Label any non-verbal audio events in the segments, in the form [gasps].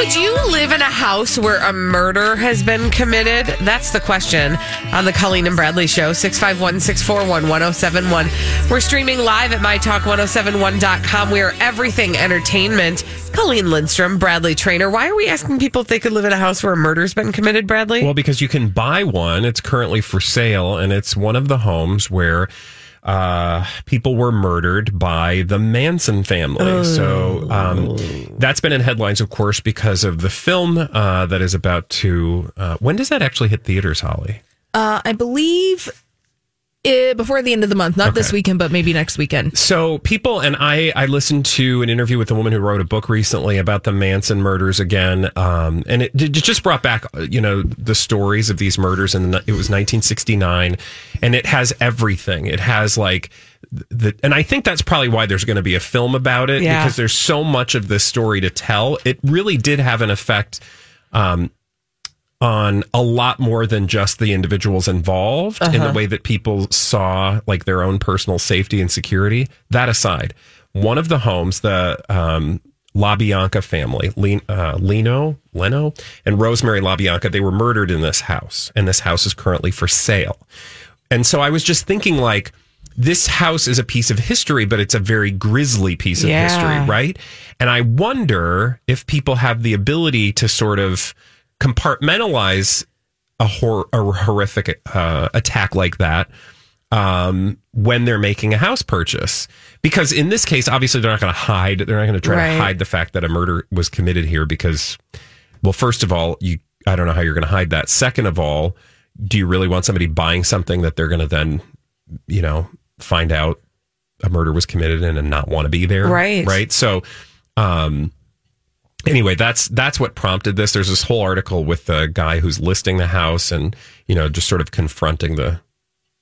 Could you live in a house where a murder has been committed? That's the question on the Colleen and Bradley Show, 651 641 1071. We're streaming live at mytalk1071.com. We are everything entertainment. Colleen Lindstrom, Bradley Traynor. Why are we asking people if they could live in a house where a murder's been committed, Bradley? Well, because you can buy one. It's currently for sale, and it's one of the homes where uh, people were murdered by the Manson family. So um, that's been in headlines, of course, because of the film uh, that is about to. Uh, when does that actually hit theaters, Holly? Uh, I believe uh, before the end of the month, not this weekend, but maybe next weekend. So people and I, I listened to an interview with a woman who wrote a book recently about the Manson murders again, um, and it, it just brought back, you know, the stories of these murders. And it was 1969, and it has everything. It has like the, and I think that's probably why there's going to be a film about it Yeah. because there's so much of this story to tell. It really did have an effect. Um, on a lot more than just the individuals involved in the way that people saw like their own personal safety and security. That aside, one of the homes, the um, LaBianca family, Le- uh, Leno, Leno, and Rosemary LaBianca, they were murdered in this house, and this house is currently for sale. And so I was just thinking, like, this house is a piece of history, but it's a very grisly piece of Yeah. history, right? And I wonder if people have the ability to sort of compartmentalize a, hor- a horrific uh, attack like that um, when they're making a house purchase. Because in this case, obviously, they're not going to hide. They're not going to try Right. to hide the fact that a murder was committed here. Because, well, first of all, you I don't know how you're going to hide that. Second of all, do you really want somebody buying something that they're going to then, you know, find out a murder was committed in and not want to be there? Right. Right. So, um, anyway, that's that's what prompted this. There's this whole article with the guy who's listing the house and you know just sort of confronting the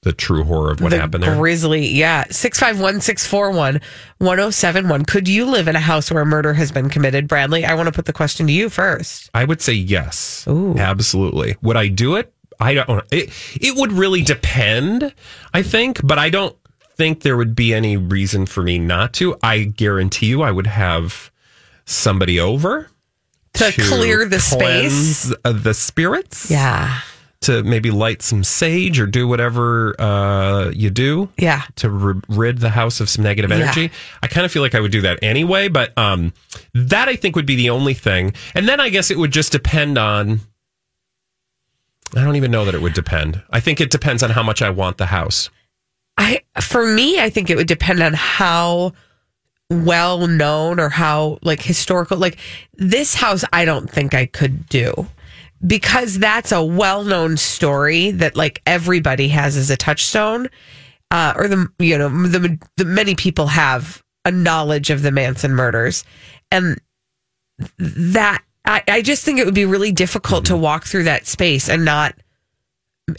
the true horror of what the happened there. Grizzly, yeah. 651 641 1071. Could you live in a house where a murder has been committed, Bradley? I want to put the question to you first. I would say yes, Ooh. absolutely. Would I do it? I don't. It it would really depend. I think, but I don't think there would be any reason for me not to. I guarantee you, I would have somebody over To clear the space? uh, the spirits. Yeah. to maybe light some sage or do whatever uh, you do Yeah. to r- rid the house of some negative Yeah. energy. I kind of feel like I would do that anyway, but um, that I think would be the only thing. And then I guess it would just depend on. I don't even know that it would depend. I think it depends on how much I want the house. I for me, I think it would depend on how well known or how like historical like this house I don't think I could do. Because that's a well-known story that like everybody has as a touchstone uh or the you know the, the many people have a knowledge of the Manson murders. And that I, I just think it would be really difficult to walk through that space and not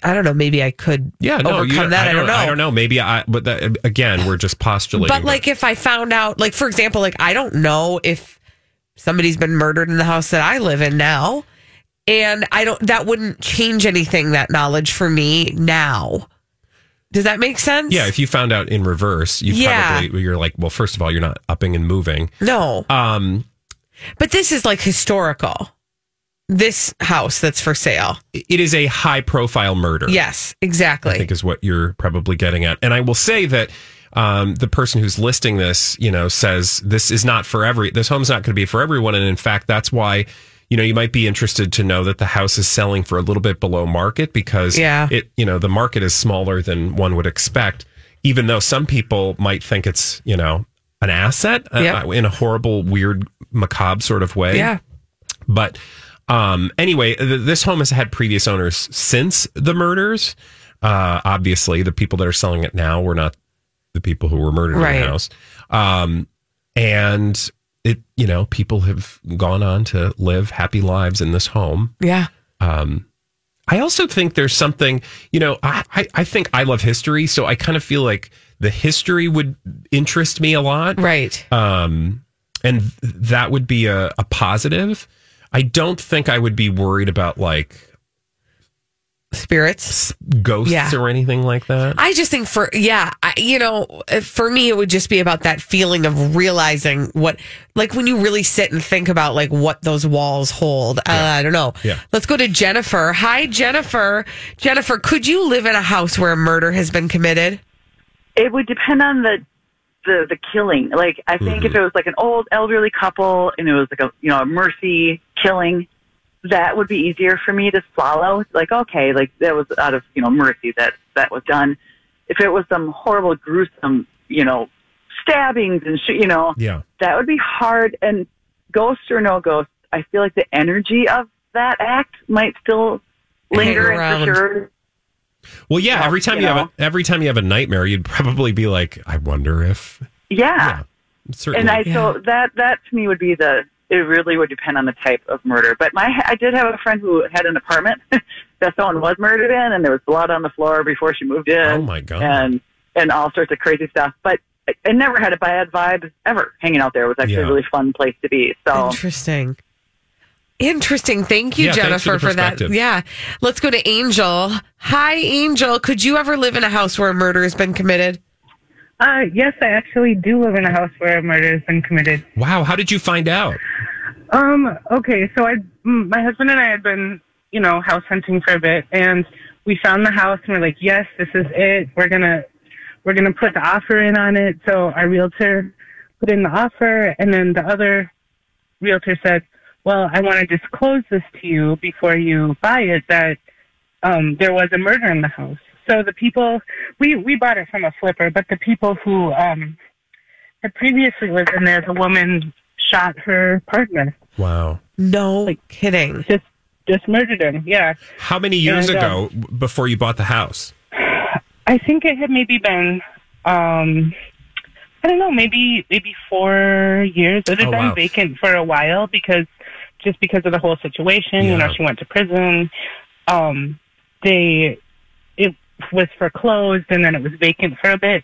I don't know maybe I could Yeah, no, overcome you, that I don't, know I don't know. Maybe I. But that, again, we're just postulating. But like if I found out, like for example, like I don't know if somebody's been murdered in the house that I live in now, and I don't. That wouldn't change anything. That knowledge for me now. Does that make sense? yeah, if you found out in reverse, you Yeah. probably you're like, well, first of all, you're not upping and moving. No, Um, but this is like historical. This house that's for sale. it is a high profile murder. Yes, exactly. I think is what you're probably getting at. And I will say that um, the person who's listing this, you know, says this is not for every. This home's not going to be for everyone, and in fact, that's why you know, you might be interested to know that the house is selling for a little bit below market because Yeah. it, you know, the market is smaller than one would expect, even though some people might think it's, you know, an asset uh, in a horrible, weird, macabre sort of way. Yeah. But um, anyway, th- this home has had previous owners since the murders. Uh, obviously, the people that are selling it now were not the people who were murdered in the house. Um, and it, you know, people have gone on to live happy lives in this home. Yeah. Um, I also think there's something, you know, I, I, I think I love history, so I kind of feel like the history would interest me a lot Right. um, and th- that would be a, a positive. I don't think I would be worried about like Spirits. ghosts Yeah. or anything like that. I just think for yeah, I, you know, for me it would just be about that feeling of realizing what, like when you really sit and think about like what those walls hold. Uh, I don't know. Yeah. Let's go to Jennifer. Hi, Jennifer. Jennifer, could you live in a house where a murder has been committed? It would depend on the the the killing. Like I think if it was like an old elderly couple and it was like a you know a mercy killing, that would be easier for me to swallow. Like okay, like that was out of you know mercy that that was done. If it was some horrible, gruesome, you know, stabbings and sh- you know, yeah. that would be hard. And ghost or no ghost, I feel like the energy of that act might still linger Hang and for sure. Well, yeah. Well, Every time you you, have a, every time you have a nightmare, you'd probably be like, I wonder if. Yeah. Certainly. And I so that that to me would be the it really would depend on the type of murder. But my I did have a friend who had an apartment [laughs] that someone was murdered in, and there was blood on the floor before she moved in. Oh, my God. And and all sorts of crazy stuff. But I, I never had a bad vibe ever. Hanging out there It was actually Yeah. a really fun place to be. So Interesting. Interesting. Thank you, Yeah, thanks for Jennifer, for, that. Yeah. Let's go to Angel. Hi, Angel. Could you ever live in a house where a murder has been committed? Uh, yes, I actually do live in a house where a murder has been committed. wow. How did you find out? Um, okay, so I, my husband and I had been, you know, house hunting for a bit, and we found the house, and we're like, yes, this is it. We're gonna, we're gonna put the offer in on it. So our realtor put in the offer, and then the other realtor said, well, I want to disclose this to you before you buy it that um, there was a murder in the house. So the people we we bought it from a flipper, but the people who um, had previously lived in there, the woman shot her partner, Wow. No like, kidding. just just murdered him. Yeah, How many years And, ago um, before you bought the house? I think it had maybe been. Um, I don't know, maybe maybe four years. It had Oh, been wow. vacant for a while because just because of the whole situation. You know, she went to prison. Um, they it was foreclosed and then it was vacant for a bit,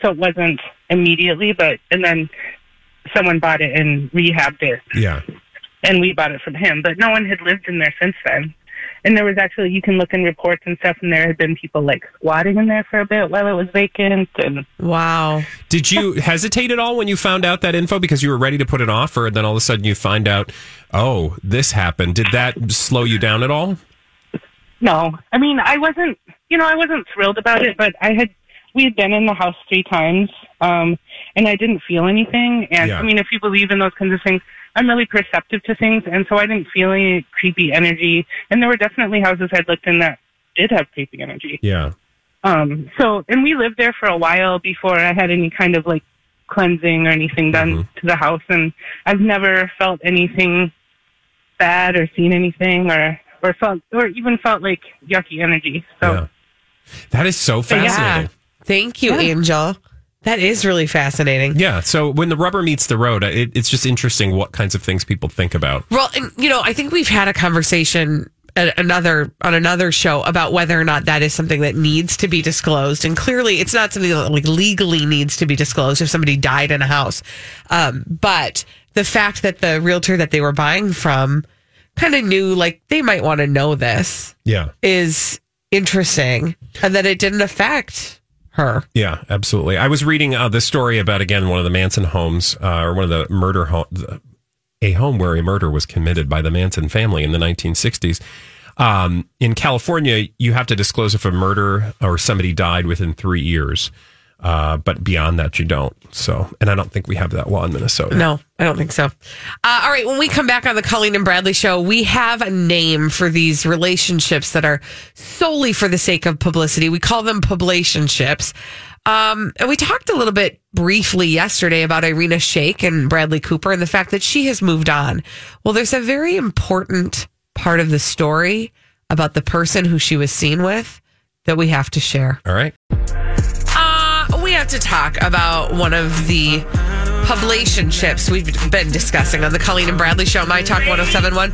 so it wasn't immediately. But and then someone bought it and rehabbed it, Yeah. and we bought it from him. But no one had lived in there since then. And there was actually you can look in reports and stuff, and there had been people like squatting in there for a bit while it was vacant, and Wow. Did you [laughs] hesitate at all when you found out that info because you were ready to put an offer and then all of a sudden you find out, oh, this happened? Did that slow you down at all? No, I mean, I wasn't, you know, I wasn't thrilled about it, but I had, we had been in the house three times, um, and I didn't feel anything. And Yeah. I mean, if you believe in those kinds of things, I'm really perceptive to things, and so I didn't feel any creepy energy. And there were definitely houses I'd looked in that did have creepy energy. Yeah. Um, so, and we lived there for a while before I had any kind of like cleansing or anything done to the house, and I've never felt anything bad or seen anything or or felt or even felt like yucky energy. So Yeah. That is so Yeah. fascinating. Thank you, Angel. That is really fascinating. Yeah. So when the rubber meets the road, it, it's just interesting what kinds of things people think about. Well, and, you know, I think we've had a conversation at another on another show about whether or not that is something that needs to be disclosed, and clearly, it's not something that like legally needs to be disclosed if somebody died in a house. Um, but the fact that the realtor that they were buying from kind of knew like they might want to know this Yeah. is interesting, and that it didn't affect her. Yeah, absolutely. I was reading uh, this story about again one of the Manson homes, uh, or one of the murder homes, a home where a murder was committed by the Manson family in the 1960s. Um, in California, you have to disclose if a murder or somebody died within three years. Uh, but beyond that, you don't. So, and I don't think we have that law in Minnesota. No, I don't think so. Uh, all right, when we come back on the Colleen and Bradley show, we have a name for these relationships that are solely for the sake of publicity. We call them publicationships. Um, and we talked a little bit briefly yesterday about Irina Shayk and Bradley Cooper and the fact that she has moved on. Well, there's a very important part of the story about the person who she was seen with that we have to share. All right. Have to talk about one of the publicationships we've been discussing on the Colleen and Bradley Show, My Talk 1071.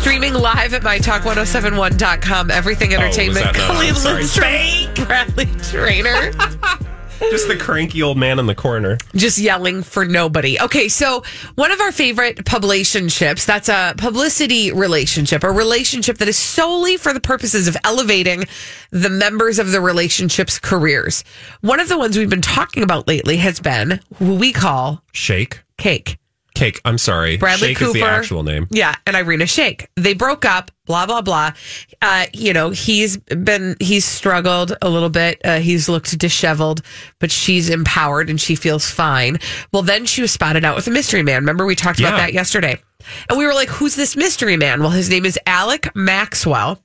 Streaming live at mytalk1071.com. Everything Entertainment. that not on? Colleen. Lindstrom, Bradley Traynor. [laughs] Just the cranky old man in the corner. just yelling for nobody. Okay, so one of our favorite publicationships, that's a publicity relationship, a relationship that is solely for the purposes of elevating the members of the relationship's careers. One of the ones we've been talking about lately has been who we call Shake. Cake. Cake. I'm sorry. Bradley Shake Cooper. is the actual name. Yeah, and Irina Shayk. They broke up. Blah blah blah. Uh, you know, he's been he's struggled a little bit. Uh, he's looked disheveled, but she's empowered and she feels fine. Well, then she was spotted out with a mystery man. Remember we talked about that yesterday, and we were like, "Who's this mystery man?" Well, his name is Alec Maxwell.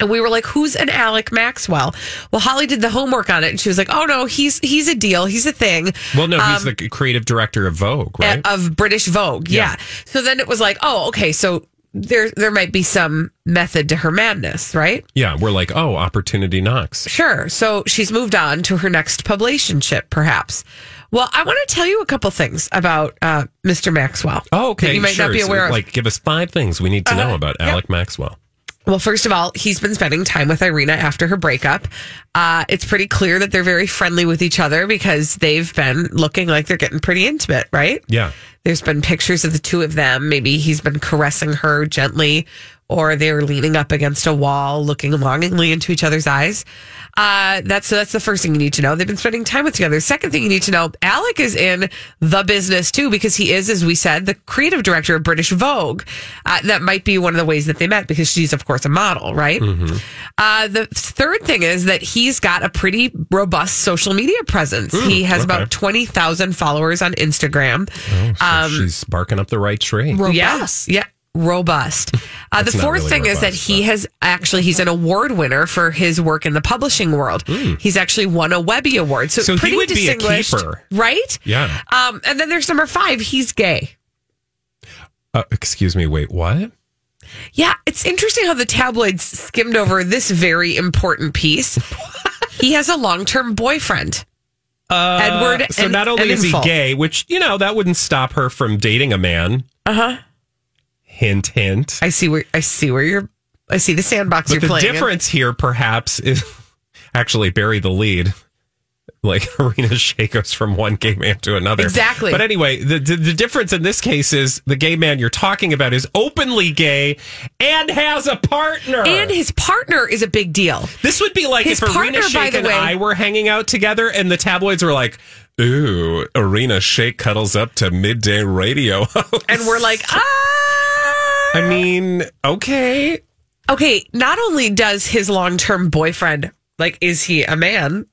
And we were like, "Who's an Alec Maxwell?" Well, Holly did the homework on it, and she was like, "Oh no, he's he's a deal. He's a thing." Well, no, he's Um, the creative director of Vogue, right? of British Vogue. Yeah. Yeah. So then it was like, oh, okay, so there there might be some method to her madness, right? yeah, we're like, oh, opportunity knocks. Sure. So she's moved on to her next publicationship, perhaps. Well, I want to tell you a couple things about uh, Mr. Maxwell. Oh, okay. That you might sure. not be So, aware of. Like, give us five things we need to know Uh-huh. about Yep. Alec Maxwell. Well, first of all, he's been spending time with Irina after her breakup. Uh, it's pretty clear that they're very friendly with each other because they've been looking like they're getting pretty intimate, right? Yeah. There's been pictures of the two of them. Maybe he's been caressing her gently, or they're leaning up against a wall, looking longingly into each other's eyes. Uh, that's that's the first thing you need to know. They've been spending time with together. Second thing you need to know, Alec is in the business too because he is, as we said, the creative director of British Vogue. Uh, that might be one of the ways that they met because she's, of course, a model, right? Uh, the third thing is that he's got a pretty robust social media presence. he has okay. about twenty thousand followers on Instagram. So she's barking up the right tree. Yes. Yeah. Robust. [laughs] Uh, the fourth really thing is that robust, he has actually he's an award winner for his work in the publishing world. He's actually won a Webby Award, so. So he pretty would be a keeper. right? Yeah. Um, and then there's number five. He's gay. Uh, excuse me. Wait, what? Yeah, it's interesting how the tabloids skimmed over this very important piece. [laughs] he has a long term boyfriend. Uh, Edward So and- not only and is he gay, which you know that wouldn't stop her from dating a man. Uh huh. Hint, hint. I see where I see where you're. I see the sandbox But you're the playing. in. difference here, perhaps, is [laughs] actually bury the lead. Like [laughs] Irina goes from one gay man to another. Exactly. But anyway, the, the the difference in this case is the gay man you're talking about is openly gay and has a partner. and his partner is a big deal. this would be like his if Irina partner, by Shayk and way- I were hanging out together, and the tabloids were like, "Ooh, Irina Shayk cuddles up to midday radio," host." [laughs] And we're like, ah. I mean, okay, Okay, not only does his long term boyfriend, like, is he a man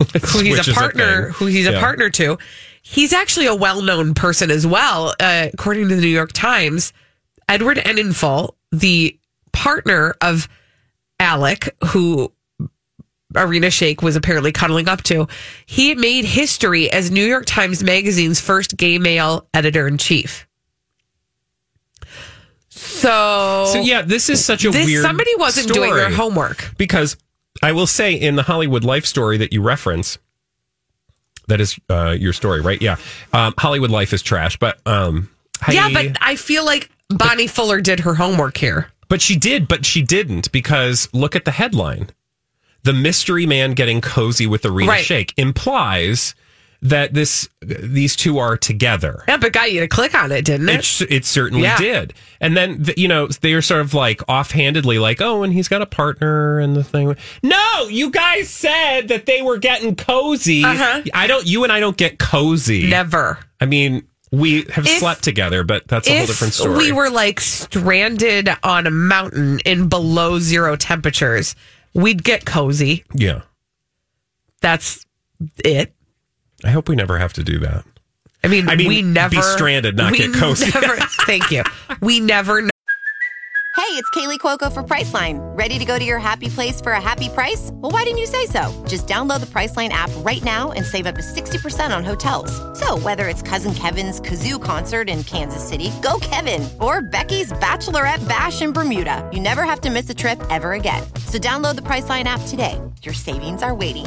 [laughs] who he's a is a partner, who he's a partner to? He's actually a well known person as well. Uh, according to the New York Times, Edward Enninful, the partner of Alec, who Irina Shayk was apparently cuddling up to, he made history as New York Times Magazine's first gay male editor in chief. So, So yeah, this is such a this weird. somebody wasn't doing their homework. because I will say in the Hollywood Life story that you reference, that is uh, your story, right? Yeah, um, Hollywood Life is trash, but um, Yeah, but I feel like Bonnie Fuller did her homework here. but she did, but she didn't because look at the headline: "The mystery man getting cozy with Irina Right. Shayk" implies that this these two are together. Yeah, but got you to click on it, didn't it? It, it certainly Yeah. did. And then, the, you know, they are sort of like offhandedly like, oh, and he's got a partner and the thing. No, you guys said that they were getting cozy. Uh-huh. I don't, you and I don't get cozy. Never. I mean, we have If- slept together, but that's a whole different story. we were like stranded on a mountain in below zero temperatures, we'd get cozy. yeah. That's it. I hope we never have to do that. I mean, I mean, we never be stranded, not get cozy. Never, [laughs] thank you. We never know. Hey, it's Kaley Cuoco for Priceline. Ready to go to your happy place for a happy price? Well, why didn't you say so? Just download the Priceline app right now and save up to 60% on hotels. So, whether it's Cousin Kevin's Kazoo concert in Kansas City, go Kevin, or Becky's Bachelorette Bash in Bermuda, you never have to miss a trip ever again. So, download the Priceline app today. Your savings are waiting.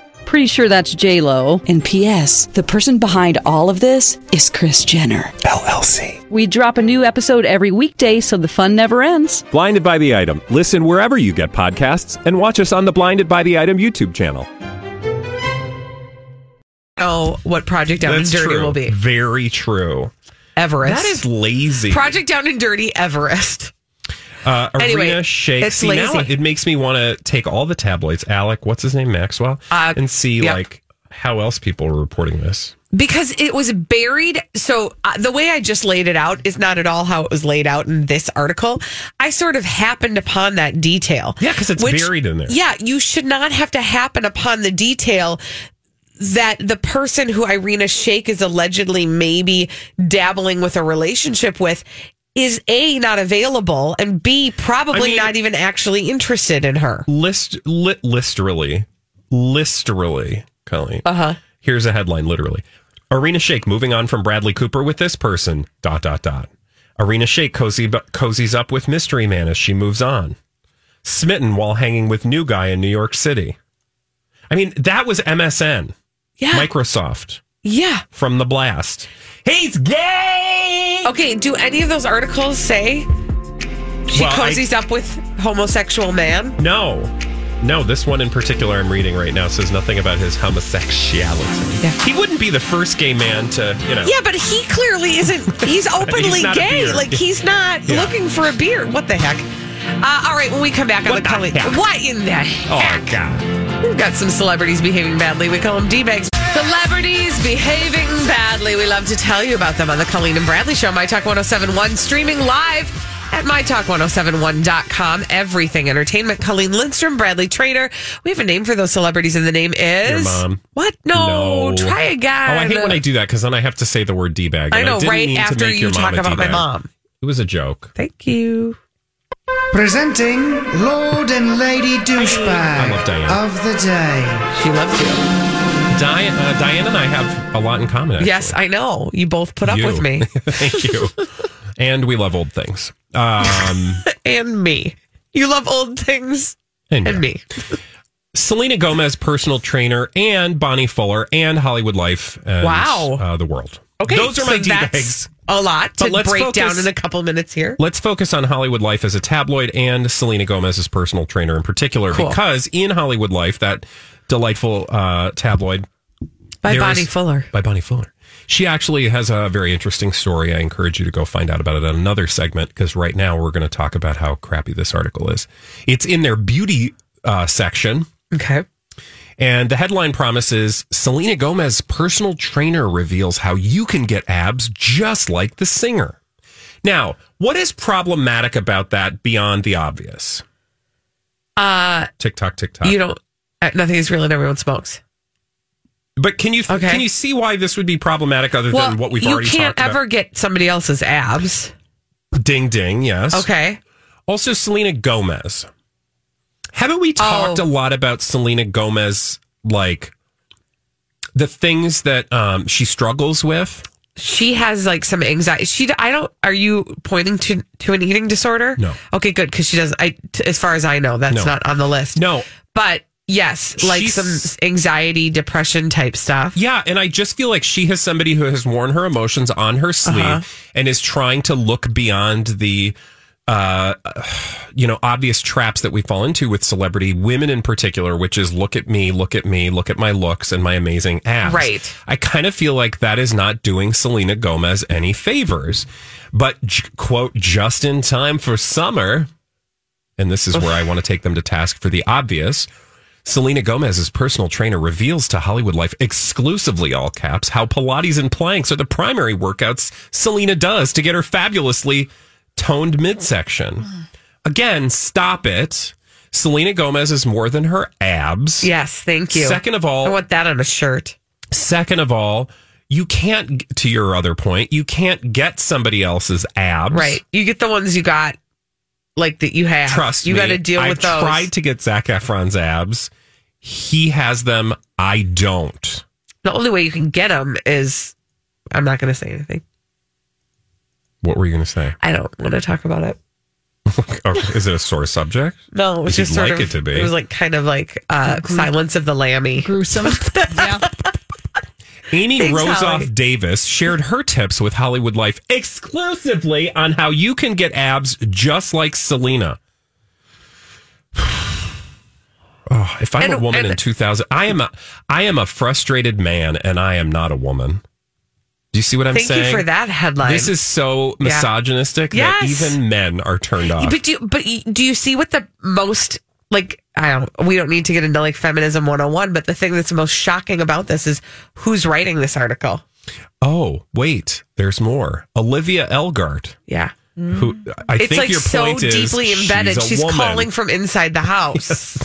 Pretty sure that's J Lo. And P.S. The person behind all of this is Kris Jenner LLC. We drop a new episode every weekday, so the fun never ends. Blinded by the item. Listen wherever you get podcasts, and watch us on the Blinded by the Item YouTube channel. Know what Project Down That's and Dirty true. will be. Very true. Everest. That is lazy. Project Down and Dirty Everest. Uh, Anyway, Irina Shayk. it's See, now lazy. it makes me want to take all the tabloids, Alec, what's his name, Maxwell, Uh, and see yep. like how else people are reporting this. because it was buried. So uh, the way I just laid it out is not at all how it was laid out in this article. I sort of happened upon that detail. Yeah, 'cause it's buried in there. Yeah, you should not have to happen upon the detail that the person who Irina Shayk is allegedly maybe dabbling with a relationship with is a not available and b probably I mean- not even actually interested in her. List, li, listerally, listerally, Colleen. Uh huh. Here's a headline, literally. Irina Shayk moving on from Bradley Cooper with this person. Dot dot dot. Irina Shayk cozy, cozies up with Mystery Man as she moves on. Smitten while hanging with new guy in New York City. I mean, that was MSN, Yeah. Microsoft yeah. from the blast. He's gay. Okay, do any of those articles say she Well, I- cozies up with homosexual man? No. No, this one in particular I'm reading right now says nothing about his homosexuality. Yeah. He wouldn't be the first gay man to, you know. Yeah, but he clearly isn't. He's [laughs] openly a gay. Like he's not Yeah. looking for a beard. What the heck? Uh, all right, when we come back on What the the Colleen, what in the Oh, heck? God. We've got some celebrities behaving badly. We call them D-bags. Celebrities behaving badly. We love to tell you about them on the Colleen and Bradley Show, My Talk 1071, streaming live at MyTalk1071.com. Everything entertainment. Colleen Lindstrom, Bradley Traynor. We have a name for those celebrities, and the name is. Your mom. What? No, try again. Oh, I hate when I do that because then I have to say the word D-bag. I know, didn't right after you talk about my D-bag. mom. It was a joke. Thank you. Presenting Lord and Lady Douchebag I love Diane. of the Day. She loves you. Diane, uh, Diane and I have a lot in common. Actually. Yes, I know. You both put up You. with me [laughs] Thank you. and we love old things. Um, [laughs] and me. You love old things and, and me. Selena Gomez, personal trainer, and Bonnie Fuller, and Hollywood Life. And, Wow. uh, the world. Okay, those are so my D bags. A lot to let's break focus- down in a couple minutes here. Let's focus on Hollywood Life as a tabloid and Selena Gomez's personal trainer in particular, Cool. because in Hollywood Life, that delightful uh, tabloid By Bonnie Fuller. by Bonnie Fuller. She actually has a very interesting story. I encourage you to go find out about it on another segment because right now we're going to talk about how crappy this article is. It's in their beauty uh, section. Okay. And the headline promises Selena Gomez personal trainer reveals how you can get abs just like the singer. Now, what is problematic about that beyond the obvious? Uh, TikTok, TikTok. you don't. Nothing is real and everyone smokes. but can you Okay. can you see why this would be problematic other Well, than what we've already talked about? you can't ever get somebody else's abs. Ding ding, yes. Okay. Also, Selena Gomez. Haven't we talked Oh. a lot about Selena Gomez, like the things that um, she struggles with? She has like some anxiety. She, I don't. Are you pointing to to an eating disorder? No. Okay, good because she does. I, t- as far as I know, that's No. not on the list. No. But yes, like She's- some anxiety, depression type stuff. Yeah, and I just feel like she has somebody who has worn her emotions on her sleeve Uh-huh. and is trying to look beyond the uh, you know, obvious traps that we fall into with celebrity women in particular, which is look at me, look at me, look at my looks and my amazing abs. Right. I kind of feel like that is not doing Selena Gomez any favors. But j- quote, just in time for summer, and this is where I want to take them to task for the obvious. Selena Gomez's personal trainer reveals to Hollywood Life exclusively all caps how Pilates and planks are the primary workouts Selena does to get her fabulously toned midsection. Again, stop it. Selena Gomez is more than her abs. Yes, thank you. Second of all, I want that on a shirt. Second of all, you can't, to your other point, you can't get somebody else's abs. Right. You get the ones you got, like that you have. Trust you me. got to deal I've with those. tried to get Zac Efron's abs. He has them. I don't. the only way you can get them is, I'm not going to say anything. What were you going to say? I don't want to talk about it. [laughs] Oh, it a sore subject? No, it was If just sort like of, it to be. It was like kind of like uh, Silence of the Lammy. Gruesome. [laughs] yeah. Amy Thanks, Rosoff Holly. Davis shared her tips with Hollywood Life exclusively on how you can get abs just like Selena. [sighs] Oh, if I'm a woman and- in 2000, I am a I am a frustrated man and I am not a woman. Do you see what I'm Thank saying? Thank you for that headline. This is so Yeah. misogynistic Yes. that even men are turned off. But do you, but do you see what the most like? I don't. We don't need to get into like feminism 101, but the thing that's most shocking about this is who's writing this article. oh, wait, there's more. Olivia Elgart, Yeah, who I it's think like your so point is deeply embedded. She's, She's calling from inside the house.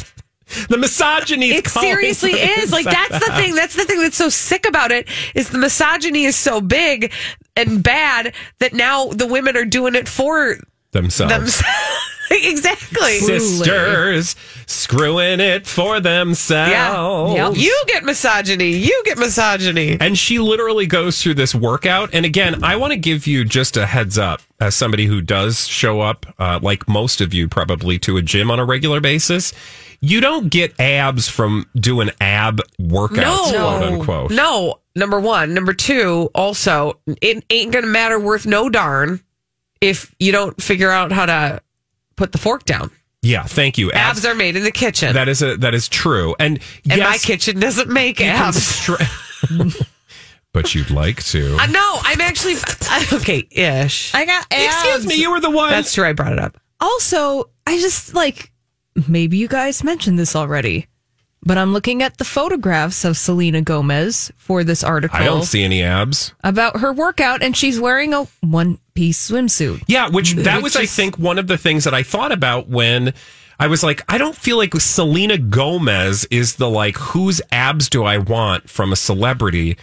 [laughs] the misogyny. It seriously is. Like that's the thing. That's the thing that's so sick about it is the misogyny is so big and bad that now the women are doing it for themselves. [laughs] exactly. Sisters screwing it for themselves. Yeah. You get misogyny. You get misogyny. And she literally goes through this workout. And again, I want to give you just a heads up as somebody who does show up, uh, like most of you probably, to a gym on a regular basis. You don't get abs from doing ab workouts, quote unquote. No. Number one. Number two, also, it ain't going to matter worth no darn if you don't figure out how to put the fork down. Yeah, thank you. Abs are made in the kitchen. That is a that is true. And, and yes, my kitchen doesn't make you abs. stra- [laughs] but you'd like to. Uh, no, I'm actually [laughs] okay. Ish. I got abs. Excuse me, you were the one. That's true. I brought it up. Also, I just like maybe you guys mentioned this already, but I'm looking at the photographs of Selena Gomez for this article I don't see any abs. about her workout, and she's wearing a one piece swimsuit. Yeah, which [laughs] that was, I think, one of the things that I thought about when I was like, I don't feel like Selena Gomez is the like, whose abs do I want from a celebrity?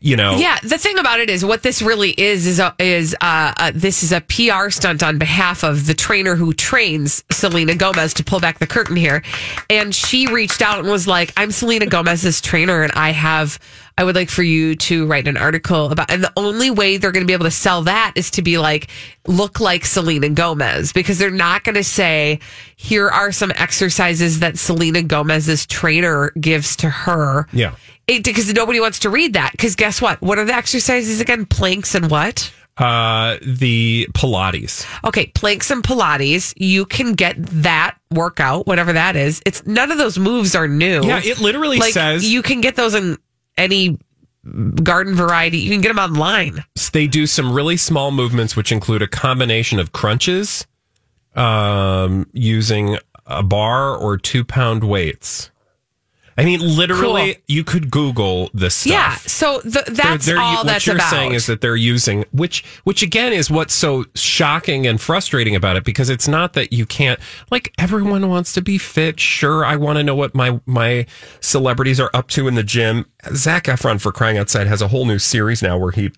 You know, Yeah, the thing about it is, what this really is is a, is uh, uh, this is a PR stunt on behalf of the trainer who trains Selena Gomez to pull back the curtain here, and she reached out and was like, "I'm Selena Gomez's trainer, and I have." I would like for you to write an article about, and the only way they're going to be able to sell that is to be like, look like Selena Gomez, because they're not going to say, here are some exercises that Selena Gomez's trainer gives to her yeah. It, because nobody wants to read that. Because guess what? What are the exercises again? Planks and what? Uh, the Pilates. Okay, planks and Pilates. You can get that workout, whatever that is. It's none of those moves are new. Yeah, it literally like, says- you can get those in any garden variety. You can get them online. They do some really small movements, which include a combination of crunches, um, using a bar or two pound weights. I mean, literally, Cool. you could Google this stuff. Yeah. So the, They're- that's they're- all what that's you're about. saying is that they're using which which again is what's so shocking and frustrating about it because it's not that you can't like everyone wants to be fit sure i want to know what my my celebrities are up to in the gym zac efron for crying outside has a whole new series now where he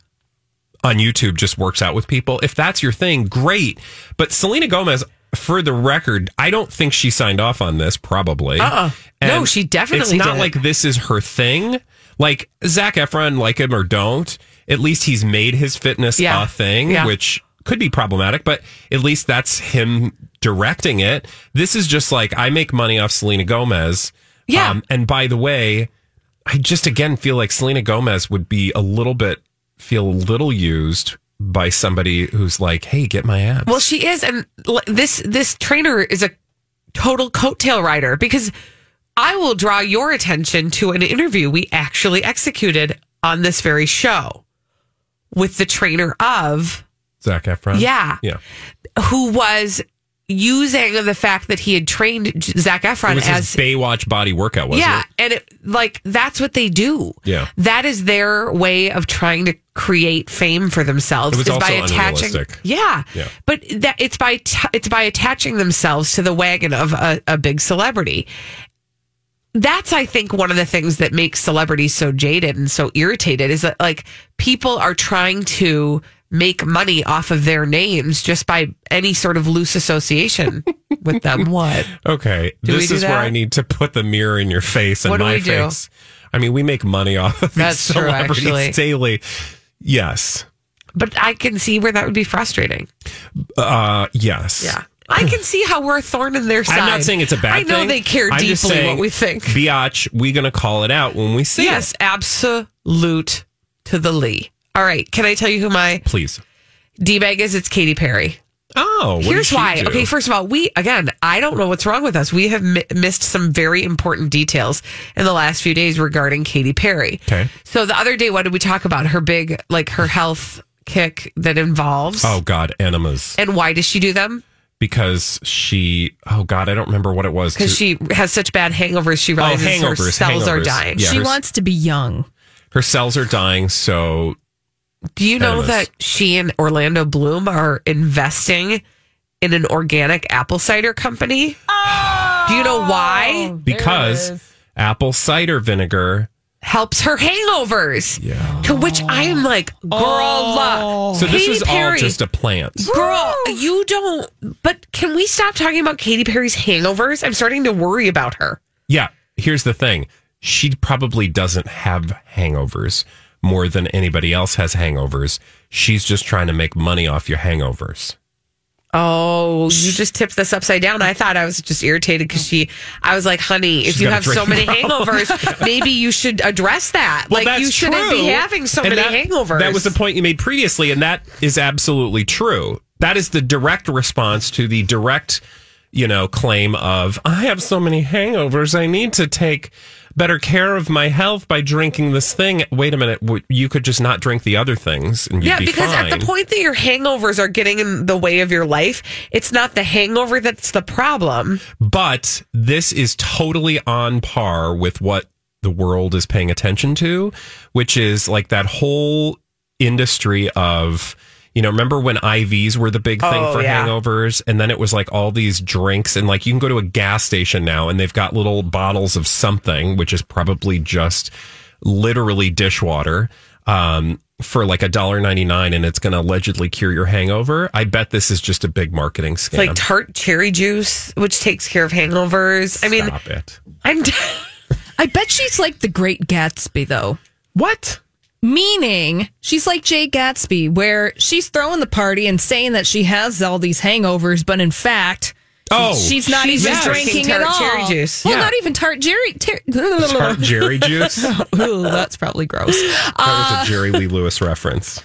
on youtube just works out with people if that's your thing great but selena gomez for the record, I don't think she signed off on this. Probably, Uh-uh. No, she definitely It's not didn't. like this is her thing. Like Zac Efron, like him or don't, at least he's made his fitness Yeah. a thing, Yeah. which could be problematic, but at least that's him directing it. This is just like I make money off Selena Gomez. Um, Yeah. and by the way, I just again feel like Selena Gomez would be a little bit feel a little used by somebody who's like, "Hey, get my abs." Well, she is, and this this trainer is a total coattail rider because I will draw your attention to an interview we actually executed on this very show with the trainer of Zac Efron. Yeah. yeah. who was using the fact that he had trained Zac Efron was as Baywatch body workout, wasn't yeah, it? and it like that's what they do. Yeah. That is their way of trying to create fame for themselves. It was is also by attaching. unrealistic. Yeah, Yeah. but that it's by t- it's by attaching themselves to the wagon of a, a big celebrity. That's I think one of the things that makes celebrities so jaded and so irritated is that like people are trying to make money off of their names just by any sort of loose association [laughs] with them. What? Okay, Do this do is where? I need to put the mirror in your face and What do my we do? face. I mean, we make money off of That's these celebrities actually. daily. Yes. But I can see where that would be frustrating. Uh, yes. Yeah. I can see how we're a thorn in their side. I'm not saying it's a bad thing. I know thing. they care I'm just deeply saying, what we think. Biatch, we're gonna call it out when we see yes, it. Yes, absolute to the Lee. All right. Can I tell you who my Please. D bag is? It's Katy Perry. Oh, what Here's why. do? Okay, first of all, we again, I don't know what's wrong with us. We have mi- missed some very important details in the last few days regarding Katy Perry. Okay. So the other day, what did we talk about? Her big, like her health kick that involves. Oh God, enemas. And why does she do them? Because she. Oh God, I don't remember what it was. Because she has such bad hangovers, she oh, realizes her Oh, hangovers, cells are dying. Yeah, she her- wants to be young. her cells are dying. So Do you know that she and Orlando Bloom are investing in an organic apple cider company? Do you know why? because apple cider vinegar. Helps her hangovers. Yeah. To which I am like, girl, uh, So this Katy was all Perry, just a plant. Girl, you don't. But can we stop talking about Katy Perry's hangovers? I'm starting to worry about her. Yeah. Here's the thing. She probably doesn't have hangovers more than anybody else has hangovers. She's just trying to make money off your hangovers. Oh, you just tipped this upside down. I thought I was just irritated because she, I was like, honey, if She's you have so many hangovers, [laughs] maybe you should address that. Well, like, you shouldn't be having so And many that- hangovers. That was the point you made previously, and that is absolutely true. That is the direct response to the direct, you know, claim of I have so many hangovers. I need to take better care of my health by drinking this thing. Wait a minute, w- you could just not drink the other things, yeah, be because fine. at the point that your hangovers are getting in the way of your life, it's not the hangover that's the problem. But this is totally on par with what the world is paying attention to, which is like that whole industry of, you know, remember when IVs were the big thing Oh, for yeah. hangovers? And then it was like all these drinks, and like you can go to a gas station now and they've got little bottles of something, which is probably just literally dishwater. Um, for like a dollar ninety nine, and it's going to allegedly cure your hangover. I bet this is just a big marketing scam. It's like tart cherry juice, which takes care of hangovers. I mean, Stop it. I'm. [laughs] I bet she's like the Great Gatsby, though. What? Meaning, she's like Jay Gatsby, where she's throwing the party and saying that she has all these hangovers, but in fact, Oh, she's not she's even just drinking drinking at tart all. cherry juice. Well, Yeah. not even tart Jerry. Ter- Tart Jerry [laughs] juice. Ooh, that's probably gross. That Uh, was a Jerry Lee Lewis reference.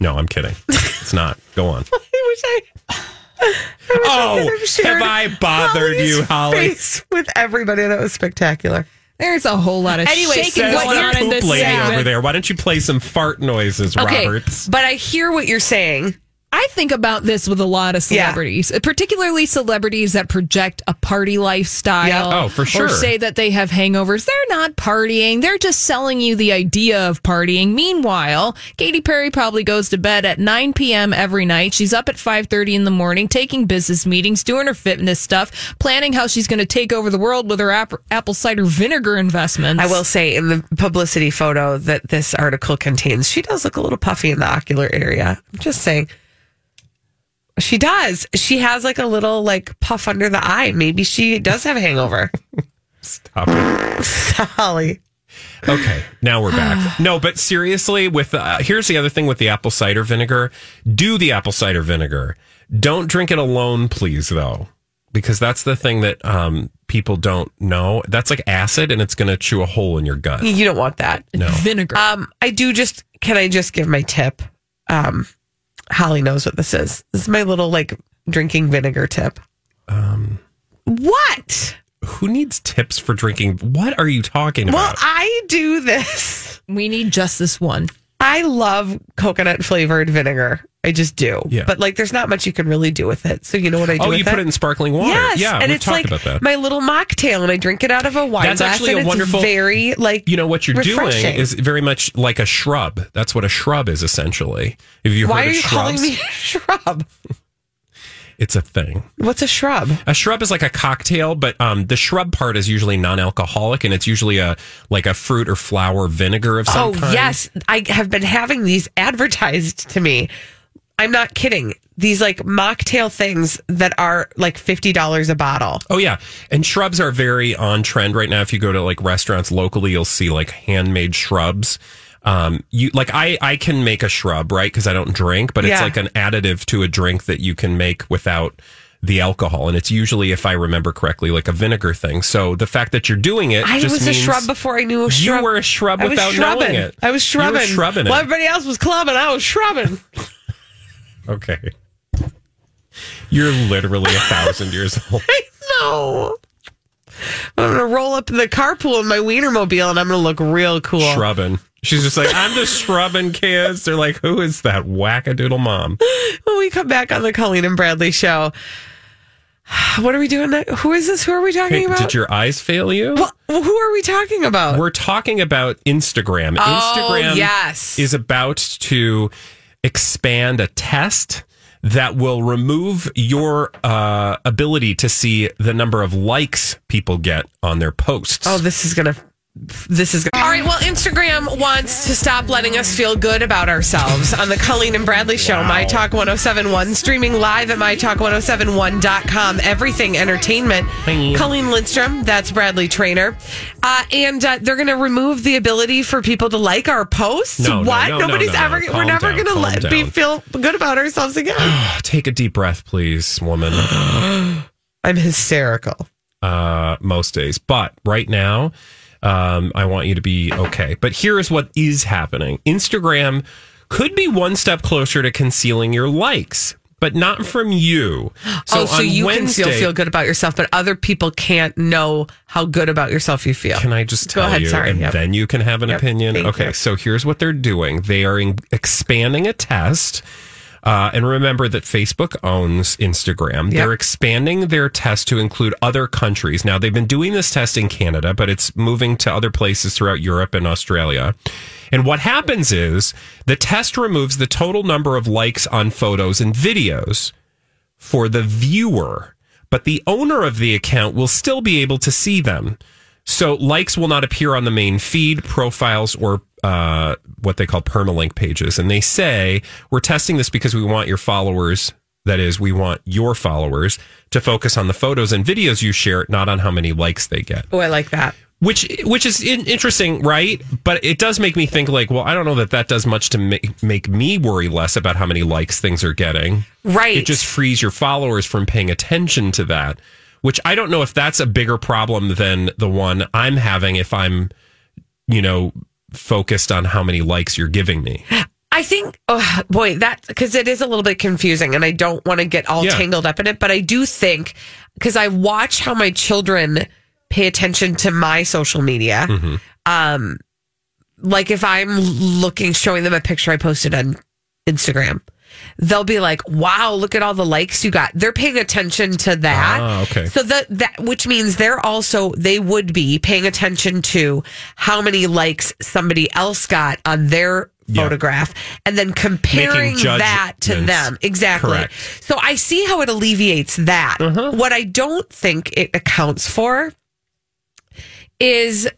No, I'm kidding. It's not. Go on. [laughs] I wish I. Oh, shared have I bothered Holly's you, Holly? With everybody. That was spectacular. There's a whole lot of Anyway, shaking says going the on in Poop this lady segment. over there. Why don't you play some fart noises, Okay, Roberts? but I hear what you're saying. I think about this with a lot of Yeah. celebrities, particularly celebrities that project a party lifestyle. Yeah. Oh, for sure. Or say that they have hangovers. They're not partying. They're just selling you the idea of partying. Meanwhile, Katy Perry probably goes to bed at 9 p.m. every night. She's up at 5:30 in the morning, taking business meetings, doing her fitness stuff, planning how she's going to take over the world with her ap- apple cider vinegar investments. I will say in the publicity photo that this article contains, she does look a little puffy in the ocular area. I'm just saying. She does. She has like a little like puff under the eye. Maybe she does have a hangover. Stop it. [laughs] Holly. Okay, now we're back. [sighs] No, but seriously, with uh, here's the other thing with the apple cider vinegar. Do the apple cider vinegar. Don't drink it alone, please, though, because that's the thing that um, people don't know. That's like acid, and it's going to chew a hole in your gut. You don't want that. No. vinegar. Um, I do just can I just give my tip? um, Holly knows what this is. This is my little like drinking vinegar tip. Um, What? who needs tips for drinking? What are you talking about? Well. I do this. We need just this one. I love coconut flavored vinegar. I just do. Yeah. But like, there's not much you can really do with it. So you know what I do? oh, you put it in sparkling water. Yes, yeah, and it's talked like about that. my little mocktail, and I drink it out of a wine That's glass. actually a wonderful- very like you know what you're refreshing. doing is very much like a shrub. That's what a shrub is essentially. If you heard it. Why are you calling me a shrub? [laughs] it's a thing. What's a shrub? A shrub is like a cocktail, but um, the shrub part is usually non-alcoholic, and it's usually a like a fruit or flower vinegar of some kind. Oh kind. yes, I have been having these advertised to me. I'm not kidding. These like mocktail things that are like fifty dollars a bottle. Oh yeah, and shrubs are very on trend right now. If you go to like restaurants locally, you'll see like handmade shrubs. Um, you like I I can make a shrub right because I don't drink, but it's Yeah. like an additive to a drink that you can make without the alcohol, and it's usually, if I remember correctly, like a vinegar thing. So the fact that you're doing it, I was a shrub before I knew a You were a shrub I without knowing it. I was You were shrubbing. shrubbing it. Well, everybody else was clubbing. I was shrubbing. [laughs] Okay, you're literally a thousand years [laughs] old. I know. I'm gonna roll up in the carpool in my Wienermobile, and I'm gonna look real cool. Shrubbing. She's just like, I'm just shrubbing kids. They're like, who is that wackadoodle mom? when we come back on the Colleen and Bradley show. What are we doing? Next? Who is this? Who are we talking Hey, about? did your eyes fail you? Well, who are we talking about? We're talking about Instagram. Oh, Instagram yes. is about to expand a test that will remove your uh, ability to see the number of likes people get on their posts. Oh, this is gonna. This is all right. Well, Instagram wants to stop letting us feel good about ourselves on the Colleen and Bradley Show, My Talk 1071, streaming live at MyTalk1071.com. Everything entertainment. Colleen Lindstrom, that's Bradley Traynor. Uh, and uh, they're going to remove the ability for people to like our posts. No, what? no, no, Nobody's no, ever, we're never going to let be feel good about ourselves again. [sighs] Take a deep breath, please, woman. [gasps] [gasps] I'm hysterical. uh, most days. But right now, um, I want you to be okay. But here is what is happening Instagram could be one step closer to concealing your likes, but not from you. So, oh, so you Wednesday, can still feel good about yourself, but other people can't know how good about yourself you feel. Can I just Go tell ahead, you, sorry, and yep. then you can have an Yep, opinion? Okay, you. so here's what they're doing. They are in, expanding a test. Uh, and remember that Facebook owns Instagram. They're expanding their test to include other countries. Now, they've been doing this test in Canada, but it's moving to other places throughout Europe and Australia. And what happens is the test removes the total number of likes on photos and videos for the viewer, but the owner of the account will still be able to see them. So likes will not appear on the main feed, profiles, or uh, what they call permalink pages. And they say, we're testing this because we want your followers, that is, we want your followers to focus on the photos and videos you share, not on how many likes they get Oh, I like that. which which is in, interesting, right? But it does make me think like, well, I don't know that that does much to make make me worry less about how many likes things are getting. Right. It just frees your followers from paying attention to that, which I don't know if that's a bigger problem than the one I'm having if I'm, you know, focused on how many likes you're giving me. I think, oh, boy, that because it is a little bit confusing, and I don't want to get all Yeah. tangled up in it. But I do think because I watch how my children pay attention to my social media. Mm-hmm. Um, like if I'm looking, showing them a picture I posted on Instagram, they'll be like, "Wow, look at all the likes you got." They're paying attention to that. Ah, okay. So that that which means they're also they would be paying attention to how many likes somebody else got on their Yeah. photograph and then comparing that to them. Exactly. Correct. Uh-huh. So I see how it alleviates that. What I don't think it accounts for is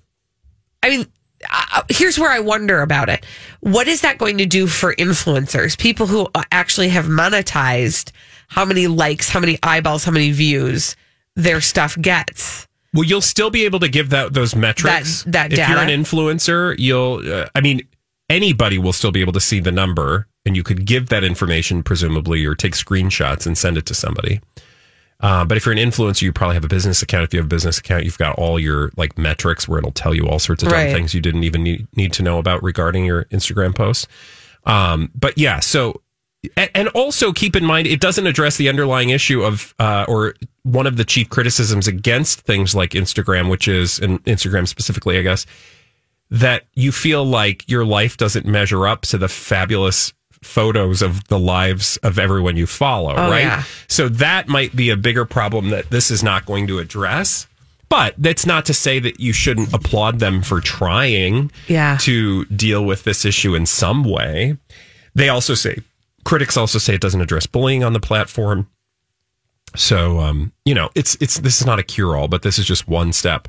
I mean uh, here's where I wonder about it. What is that going to do for influencers, people who actually have monetized how many likes, how many eyeballs, how many views their stuff gets? Well, you'll still be able to give that those metrics. That- that if you're an influencer, you'll. Uh, I mean, anybody will still be able to see the number, and you could give that information, presumably, or take screenshots and send it to somebody. Uh, but if you're an influencer, you probably have a business account. If you have a business account, you've got all your like metrics where it'll tell you all sorts of dumb Right. things you didn't even need, need to know about regarding your Instagram posts. Um, but yeah, so and, and also keep in mind it doesn't address the underlying issue of uh, or one of the chief criticisms against things like Instagram, which is and Instagram specifically, I guess, that you feel like your life doesn't measure up to the fabulous photos of the lives of everyone you follow, Oh, right? yeah. So that might be a bigger problem that this is not going to address. But that's not to say that you shouldn't applaud them for trying Yeah. to deal with this issue in some way. They also say, critics also say it doesn't address bullying on the platform. So, um, you know, it's it's this is not a cure all, but this is just one step.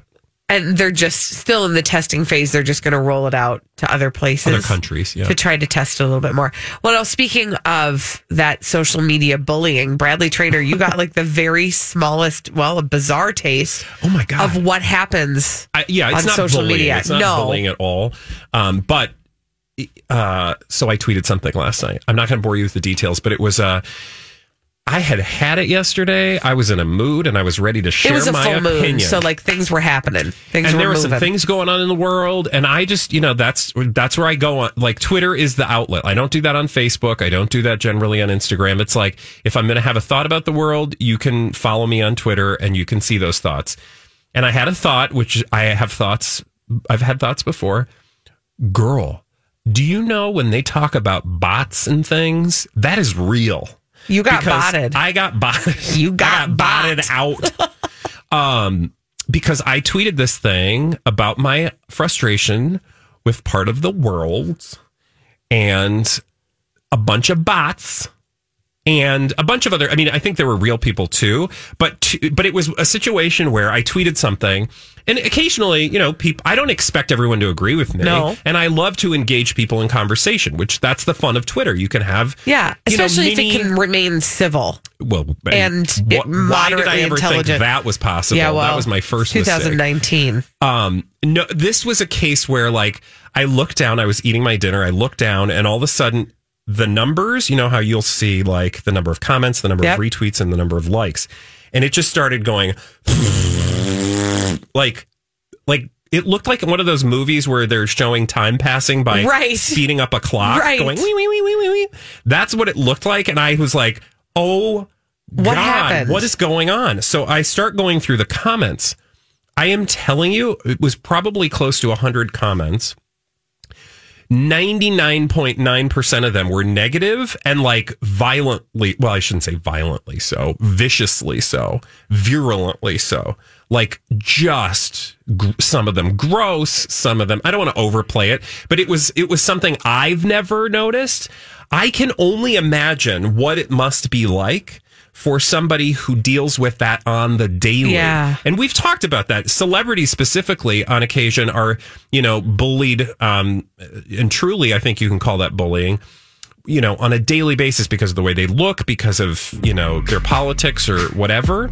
And they're just still in the testing phase. They're just going to roll it out to other places, Other countries, yeah. to try to test it a little bit more. Well, now speaking of that social media bullying, Bradley Traynor, you got like the very smallest, well, a bizarre taste. Oh my god, of what happens? I, yeah, it's on not social bullying. media. It's not no, bullying at all. Um, but uh, so I tweeted something last night. I'm not going to bore you with the details, but it was uh, I had had it yesterday. I was in a mood and I was ready to share it was a my full opinion. moon, so like things were happening. Things and there were moving. some things going on in the world, and I just, you know, that's that's where I go on. Like Twitter is the outlet. I don't do that on Facebook. I don't do that generally on Instagram. It's like if I'm going to have a thought about the world, you can follow me on Twitter and you can see those thoughts. And I had a thought, which I have thoughts. I've had thoughts before. Girl, do you know when they talk about bots and things, that is real. You got botted. I got [laughs] botted. You got I botted out. um, because I tweeted this thing about my frustration with part of the world and a bunch of bots and a bunch of other. I mean, I think there were real people too, but to, but it was a situation where I tweeted something, and occasionally, you know, people. I don't expect everyone to agree with me, No. and I love to engage people in conversation, which that's the fun of Twitter. You can have, yeah, you know, especially if it can remain civil. well, And what, why did I ever think that was possible? Yeah, well, that was my first mistake. 2019. Um, no, this was a case where like I looked down, I was eating my dinner, I looked down, and all of a sudden the numbers, you know how you'll see like the number of comments, the number Yep. of retweets, and the number of likes, and it just started going [laughs] like like it looked like one of those movies where they're showing time passing by Right. speeding up a clock, Right. going wee wee wee wee wee wee. That's what it looked like, and I was like, oh. What God, happened? What is going on? So I start going through the comments. I am telling you, it was probably close to 100 comments. 99.9% of them were negative and like violently, well, I shouldn't say violently so, viciously so, virulently so. Like just gr- some of them gross, some of them, I don't want to overplay it, but it was, it was something I've never noticed. I can only imagine what it must be like for somebody who deals with that on the daily. Yeah. And we've talked about that. Celebrities specifically on occasion are, you know, bullied. Um, and truly, I think you can call that bullying, you know, on a daily basis because of the way they look, because of, you know, their politics or whatever.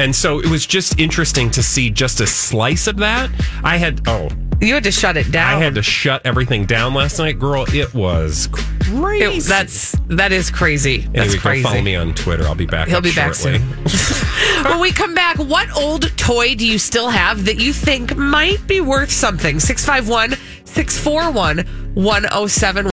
And so it was just interesting to see just a slice of that. I had, oh, You had to shut it down. I had to shut everything down last night. Girl, it was crazy. It- that's that is crazy. That's anyway, crazy. go follow me on Twitter. I'll be back. He'll be back shortly. [laughs] when we come back, what old toy do you still have that you think might be worth something? 651 641 1071.